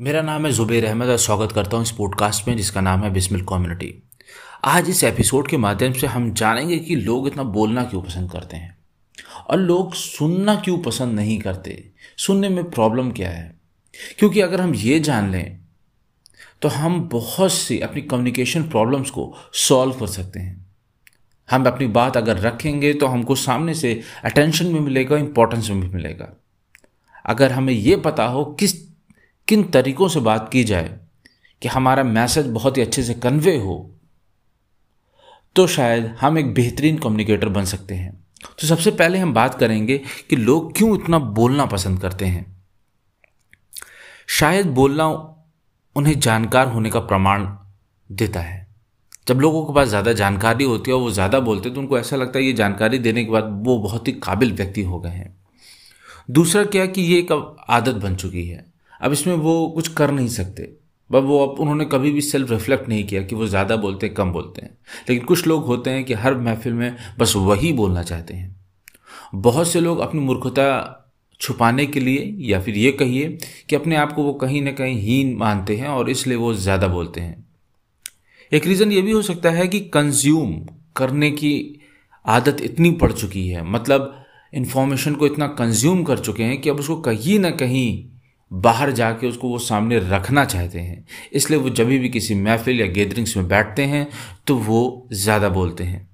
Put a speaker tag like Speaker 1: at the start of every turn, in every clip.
Speaker 1: मेरा नाम है ज़ुबैर अहमद और स्वागत करता हूँ इस पॉडकास्ट में जिसका नाम है बिस्मिल कम्युनिटी आज इस एपिसोड के माध्यम से हम जानेंगे कि लोग इतना बोलना क्यों पसंद करते हैं और लोग सुनना क्यों पसंद नहीं करते? सुनने में प्रॉब्लम क्या है? क्योंकि अगर हम ये जान लें तो हम बहुत सी अपनी कम्युनिकेशन प्रॉब्लम्स को सॉल्व कर सकते हैं। हम अपनी बात अगर रखेंगे तो हमको सामने से अटेंशन भी मिलेगा इंपॉर्टेंस भी मिलेगा। अगर हमें ये पता हो किस, किन तरीक़ों से बात की जाए कि हमारा मैसेज बहुत ही अच्छे से कन्वे हो तो शायद हम एक बेहतरीन कम्युनिकेटर बन सकते हैं। तो सबसे पहले हम बात करेंगे कि लोग क्यों इतना बोलना पसंद करते हैं। शायद बोलना उन्हें जानकार होने का प्रमाण देता है। जब लोगों के पास ज़्यादा जानकारी होती है और वो ज़्यादा बोलते हैं तो उनको ऐसा लगता है ये जानकारी देने के बाद वो बहुत ही काबिल व्यक्ति हो गए हैं। दूसरा क्या कि ये एक आदत बन चुकी है। अब इसमें वो कुछ कर नहीं सकते। बस वो अब उन्होंने कभी भी सेल्फ रिफ्लेक्ट नहीं किया कि वो ज़्यादा बोलते हैं, कम बोलते हैं। लेकिन कुछ लोग होते हैं कि हर महफिल में बस वही बोलना चाहते हैं। बहुत से लोग अपनी मूर्खता छुपाने के लिए या फिर ये कहिए कि अपने आप को वो कहीं ना कहीं हीन मानते हैं और इसलिए वो ज़्यादा बोलते हैं। एक रीज़न ये भी हो सकता है कि कंज्यूम करने की आदत इतनी पड़ चुकी है। मतलब इन्फॉर्मेशन को इतना कंज्यूम कर चुके हैं कि अब उसको कहीं ना कहीं बाहर जाके उसको वो सामने रखना चाहते हैं। इसलिए वो जब भी किसी महफिल या गैदरिंग्स में बैठते हैं तो वो ज़्यादा बोलते हैं।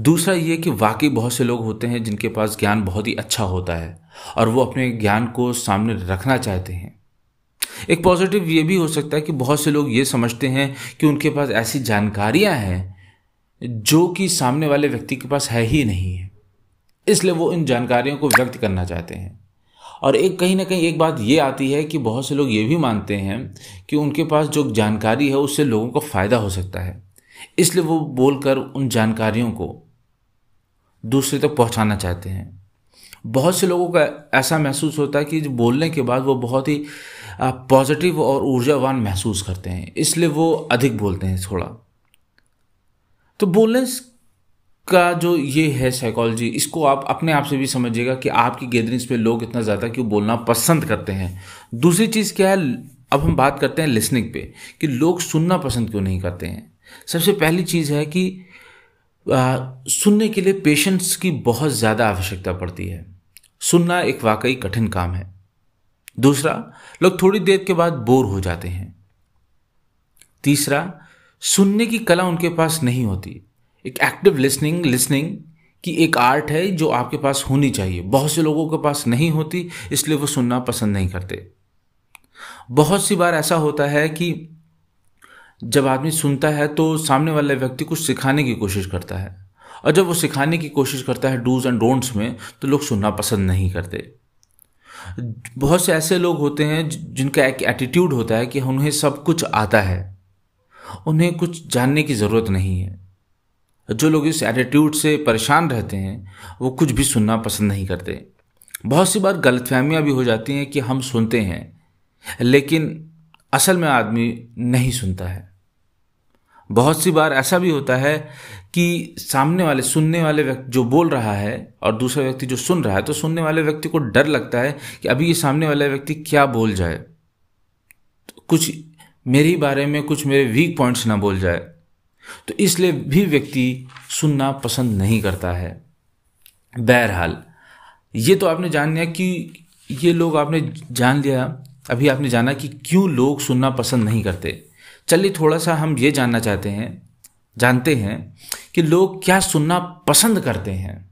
Speaker 1: दूसरा ये कि वाकई बहुत से लोग होते हैं जिनके पास ज्ञान बहुत ही अच्छा होता है और वो अपने ज्ञान को सामने रखना चाहते हैं। एक पॉजिटिव ये भी हो सकता है कि बहुत से लोग ये समझते हैं कि उनके पास ऐसी जानकारियाँ हैं जो कि सामने वाले व्यक्ति के पास है ही नहीं है। इसलिए वो इन जानकारियों को व्यक्त करना चाहते हैं। और एक कहीं ना कहीं एक बात ये आती है कि बहुत से लोग ये भी मानते हैं कि उनके पास जो जानकारी है उससे लोगों को फ़ायदा हो सकता है। इसलिए वो बोलकर उन जानकारियों को दूसरे तक पहुंचाना चाहते हैं। बहुत से लोगों का ऐसा महसूस होता है कि बोलने के बाद वो बहुत ही पॉजिटिव और ऊर्जावान महसूस करते हैं। इसलिए वो अधिक बोलते हैं थोड़ा। तो बोलने का जो ये है साइकोलॉजी इसको आप अपने आप से भी समझिएगा कि आपकी गैदरिंग्स में लोग इतना ज़्यादा क्यों बोलना पसंद करते हैं। दूसरी चीज़ क्या है अब हम बात करते हैं लिसनिंग पे कि लोग सुनना पसंद क्यों नहीं करते हैं। सबसे पहली चीज़ है कि आ, सुनने के लिए पेशेंस की बहुत ज़्यादा आवश्यकता पड़ती है। सुनना एक वाकई कठिन काम है। दूसरा लोग थोड़ी देर के बाद बोर हो जाते हैं। तीसरा सुनने की कला उनके पास नहीं होती। एक एक्टिव लिसनिंग लिसनिंग की एक आर्ट है जो आपके पास होनी चाहिए। बहुत से लोगों के पास नहीं होती, इसलिए वो सुनना पसंद नहीं करते। बहुत सी बार ऐसा होता है कि जब आदमी सुनता है तो सामने वाले व्यक्ति कुछ सिखाने की कोशिश करता है। और जब वो सिखाने की कोशिश करता है डूज एंड डोंट्स में तो लोग सुनना पसंद नहीं करते। बहुत से ऐसे लोग होते हैं जिनका एक एटीट्यूड होता है कि उन्हें सब कुछ आता है। उन्हें कुछ जानने की ज़रूरत नहीं है। जो लोग इस एटीट्यूड से परेशान रहते हैं, वो कुछ भी सुनना पसंद नहीं करते। बहुत सी बार गलतफहमियाँ भी हो जाती हैं कि हम सुनते हैं, लेकिन असल में आदमी नहीं सुनता है। बहुत सी बार ऐसा भी होता है कि सामने वाले, सुनने वाले व्यक्ति जो बोल रहा है और दूसरा व्यक्ति जो सुन रहा है तो सुनने वाले व्यक्ति को डर लगता है कि अभी ये सामने वाला व्यक्ति क्या बोल जाए। कुछ मेरे बारे में, कुछ मेरे वीक पॉइंट्स ना बोल जाए। तो इसलिए भी व्यक्ति सुनना पसंद नहीं करता है। बहरहाल, ये तो आपने जान लिया कि ये लोग आपने जान लिया, अभी आपने जाना कि क्यों लोग सुनना पसंद नहीं करते। चलिए थोड़ा सा हम ये जानना चाहते हैं, जानते हैं कि लोग क्या सुनना पसंद करते हैं।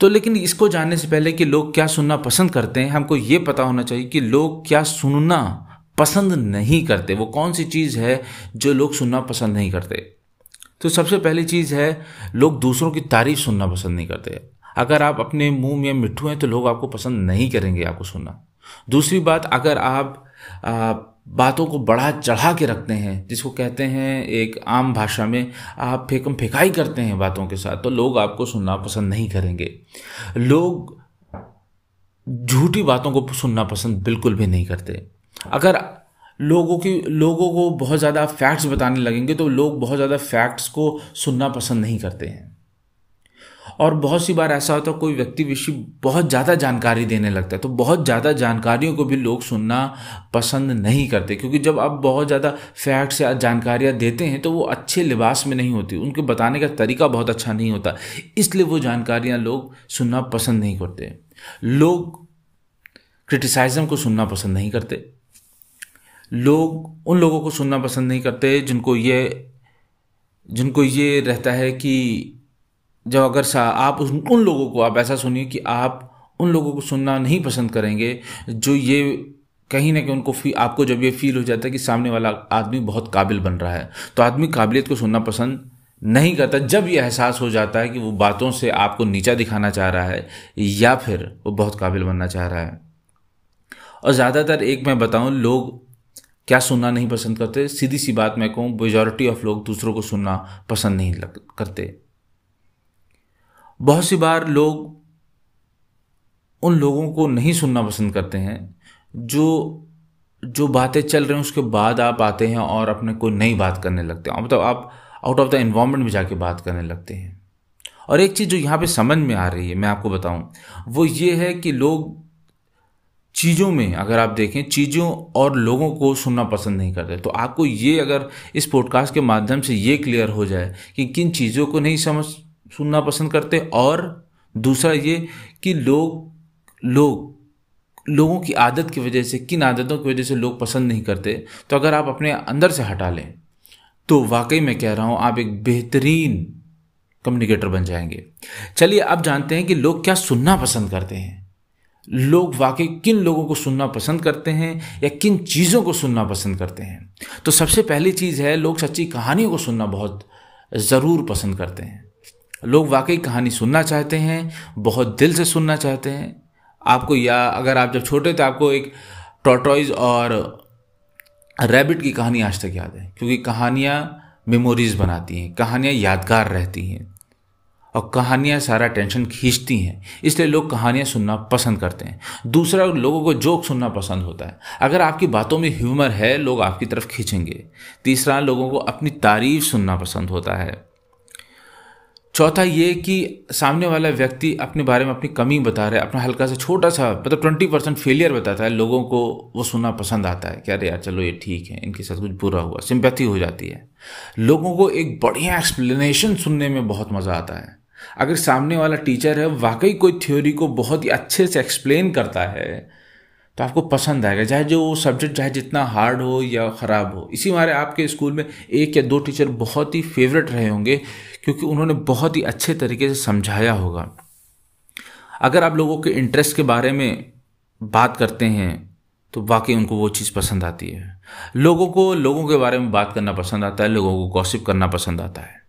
Speaker 1: तो लेकिन इसको जानने से पहले कि लोग क्या सुनना पसंद करते हैं, हमको ये पता होना चाहिए कि लोग क्या सुनना पसंद नहीं करते। वो कौन सी चीज़ है जो लोग सुनना पसंद नहीं करते? तो सबसे पहली चीज़ है लोग दूसरों की तारीफ़ सुनना पसंद नहीं करते। अगर आप अपने मुँह में मिट्टू हैं तो लोग आपको पसंद नहीं करेंगे आपको सुनना। दूसरी बात अगर आप आ, बातों को बढ़ा चढ़ा के रखते हैं जिसको कहते हैं एक आम भाषा में आप फेकम फेकाई करते हैं बातों के साथ तो लोग आपको सुनना पसंद नहीं करेंगे। लोग झूठी बातों को सुनना पसंद बिल्कुल भी नहीं करते। अगर लोगों की, लोगों को बहुत ज़्यादा फैक्ट्स बताने लगेंगे तो लोग बहुत ज़्यादा फैक्ट्स को सुनना पसंद नहीं करते हैं। और बहुत सी बार ऐसा होता है, कोई व्यक्ति विषय बहुत ज़्यादा जानकारी देने लगता है तो बहुत ज़्यादा जानकारियों को भी लोग सुनना पसंद नहीं करते, क्योंकि जब आप बहुत ज़्यादा फैक्ट्स या जानकारियाँ देते हैं तो वो अच्छे लिबास में नहीं होती, उनके बताने का तरीका बहुत अच्छा नहीं होता, इसलिए वो जानकारियाँ लोग सुनना पसंद नहीं करते। लोग क्रिटिसाइज़म को सुनना पसंद नहीं करते। लोग उन लोगों को सुनना पसंद नहीं करते जिनको ये जिनको ये रहता है कि जब अगर सा, आप उन लोगों को, आप ऐसा सुनिए कि आप उन लोगों को सुनना नहीं पसंद करेंगे जो ये कहीं ना कहीं उनको फ़ी आपको जब ये फील हो जाता है कि सामने वाला आदमी बहुत काबिल बन रहा है। तो आदमी काबिलियत को सुनना पसंद नहीं करता। जब ये एहसास हो जाता है कि वो बातों से आपको नीचा दिखाना चाह रहा है या फिर वो बहुत काबिल बनना चाह रहा है। और ज़्यादातर एक मैं बताऊँ, लोग क्या सुनना नहीं पसंद करते? सीधी सी बात मैं कहूँ मेजॉरिटी ऑफ़ लोग दूसरों को सुनना पसंद नहीं करते। बहुत सी बार लोग उन लोगों को नहीं सुनना पसंद करते हैं, जो जो बातें चल रही हैं, उसके बाद आप आते हैं और अपने कोई नई बात करने लगते हैं। मतलब आप आउट ऑफ़ द इन्वायरमेंट में जाके बात करने लगते हैं। और एक चीज़ जो यहाँ पे समझ में आ रही है, मैं आपको बताऊँ, वो ये है कि लोग चीज़ों में, अगर आप देखें, चीज़ों और लोगों को सुनना पसंद नहीं करते। तो आपको ये अगर इस पॉडकास्ट के माध्यम से ये क्लियर हो जाए कि किन चीज़ों को नहीं समझ, सुनना पसंद करते और दूसरा ये कि लोग लोग, लोगों की आदत की वजह से, किन आदतों की वजह से लोग पसंद नहीं करते तो अगर आप अपने अंदर से हटा लें तो वाकई मैं कह रहा हूँ, आप एक बेहतरीन कम्युनिकेटर बन जाएँगे। चलिए, अब जानते हैं कि लोग क्या सुनना पसंद करते हैं। लोग वाकई किन लोगों को सुनना पसंद करते हैं या किन चीज़ों को सुनना पसंद करते हैं? तो सबसे पहली चीज़ है, लोग सच्ची कहानियों को सुनना बहुत ज़रूर पसंद करते हैं। लोग वाकई कहानी सुनना चाहते हैं, बहुत दिल से सुनना चाहते हैं। आपको या अगर आप जब छोटे थे आपको एक टोटॉइज और रैबिट की कहानी आज तक याद है, क्योंकि कहानियाँ मेमोरीज बनाती हैं, कहानियाँ यादगार रहती हैं। और कहानियाँ सारा टेंशन खींचती हैं। इसलिए लोग कहानियाँ सुनना पसंद करते हैं। दूसरा, लोगों को जोक सुनना पसंद होता है। अगर आपकी बातों में ह्यूमर है, लोग आपकी तरफ़ खींचेंगे। तीसरा, लोगों को अपनी तारीफ़ सुनना पसंद होता है। चौथा, ये कि सामने वाला व्यक्ति अपने बारे में अपनी कमी बता रहा है, अपना हल्का सा छोटा सा मतलब ट्वेंटी परसेंट फेलियर बताता है, लोगों को वो सुनना पसंद आता है क्या अरे यार, चलो ये ठीक है, इनके साथ कुछ बुरा हुआ, सिंपैथी हो जाती है। लोगों को एक बढ़िया एक्सप्लेनेशन सुनने में बहुत मज़ा आता है। अगर सामने वाला टीचर है, वाकई कोई थ्योरी को बहुत ही अच्छे से एक्सप्लेन करता है तो आपको पसंद आएगा, चाहे जो वो सब्जेक्ट चाहे जितना हार्ड हो या ख़राब हो। इसी मारे आपके स्कूल में एक या दो टीचर बहुत ही फेवरेट रहे होंगे, क्योंकि उन्होंने बहुत ही अच्छे तरीके से समझाया होगा। अगर आप लोगों के इंटरेस्ट के बारे में बात करते हैं तो वाकई उनको वो चीज़ पसंद आती है। लोगों को, लोगों के बारे में बात करना पसंद आता है, लोगों को गॉसिप करना पसंद आता है।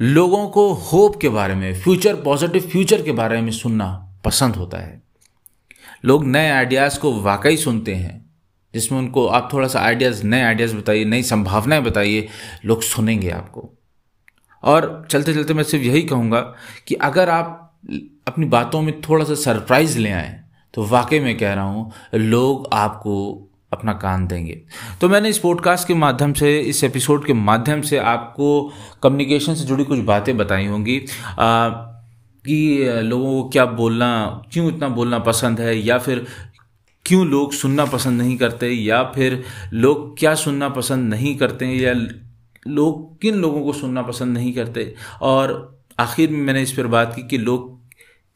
Speaker 1: लोगों को होप के बारे में, फ्यूचर, पॉजिटिव फ्यूचर के बारे में सुनना पसंद होता है। लोग नए आइडियाज़ को वाकई सुनते हैं, जिसमें उनको आप थोड़ा सा आइडियाज़, नए आइडियाज़ बताइए, नई संभावनाएँ बताइए, लोग सुनेंगे आपको। और चलते चलते मैं सिर्फ़ यही कहूँगा कि अगर आप अपनी बातों में थोड़ा सा सरप्राइज़ ले आए तो वाकई मैं कह रहा हूँ, लोग आपको अपना कान देंगे। तो मैंने इस पॉडकास्ट के माध्यम से इस एपिसोड के माध्यम से आपको कम्युनिकेशन से जुड़ी कुछ बातें बताई होंगी। आ, कि लोगों को क्या बोलना क्यों इतना बोलना पसंद है या फिर क्यों लोग सुनना पसंद नहीं करते या फिर लोग क्या सुनना पसंद नहीं करते या लोग किन लोगों को सुनना पसंद नहीं करते। और आखिर में मैंने इस पर बात की कि लोग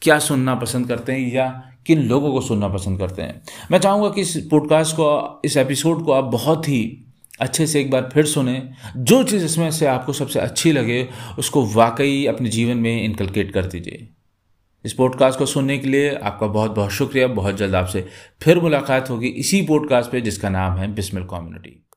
Speaker 1: क्या सुनना पसंद करते हैं या किन लोगों को सुनना पसंद करते हैं। मैं चाहूँगा कि इस पॉडकास्ट को, इस एपिसोड को आप बहुत ही अच्छे से एक बार फिर सुने। जो चीज़ इसमें से आपको सबसे अच्छी लगे, उसको वाकई अपने जीवन में इनकलकेट कर दीजिए। इस पॉडकास्ट को सुनने के लिए आपका बहुत बहुत शुक्रिया। बहुत जल्द आपसे फिर मुलाकात होगी इसी पॉडकास्ट पे, जिसका नाम है बिस्मिल कम्युनिटी।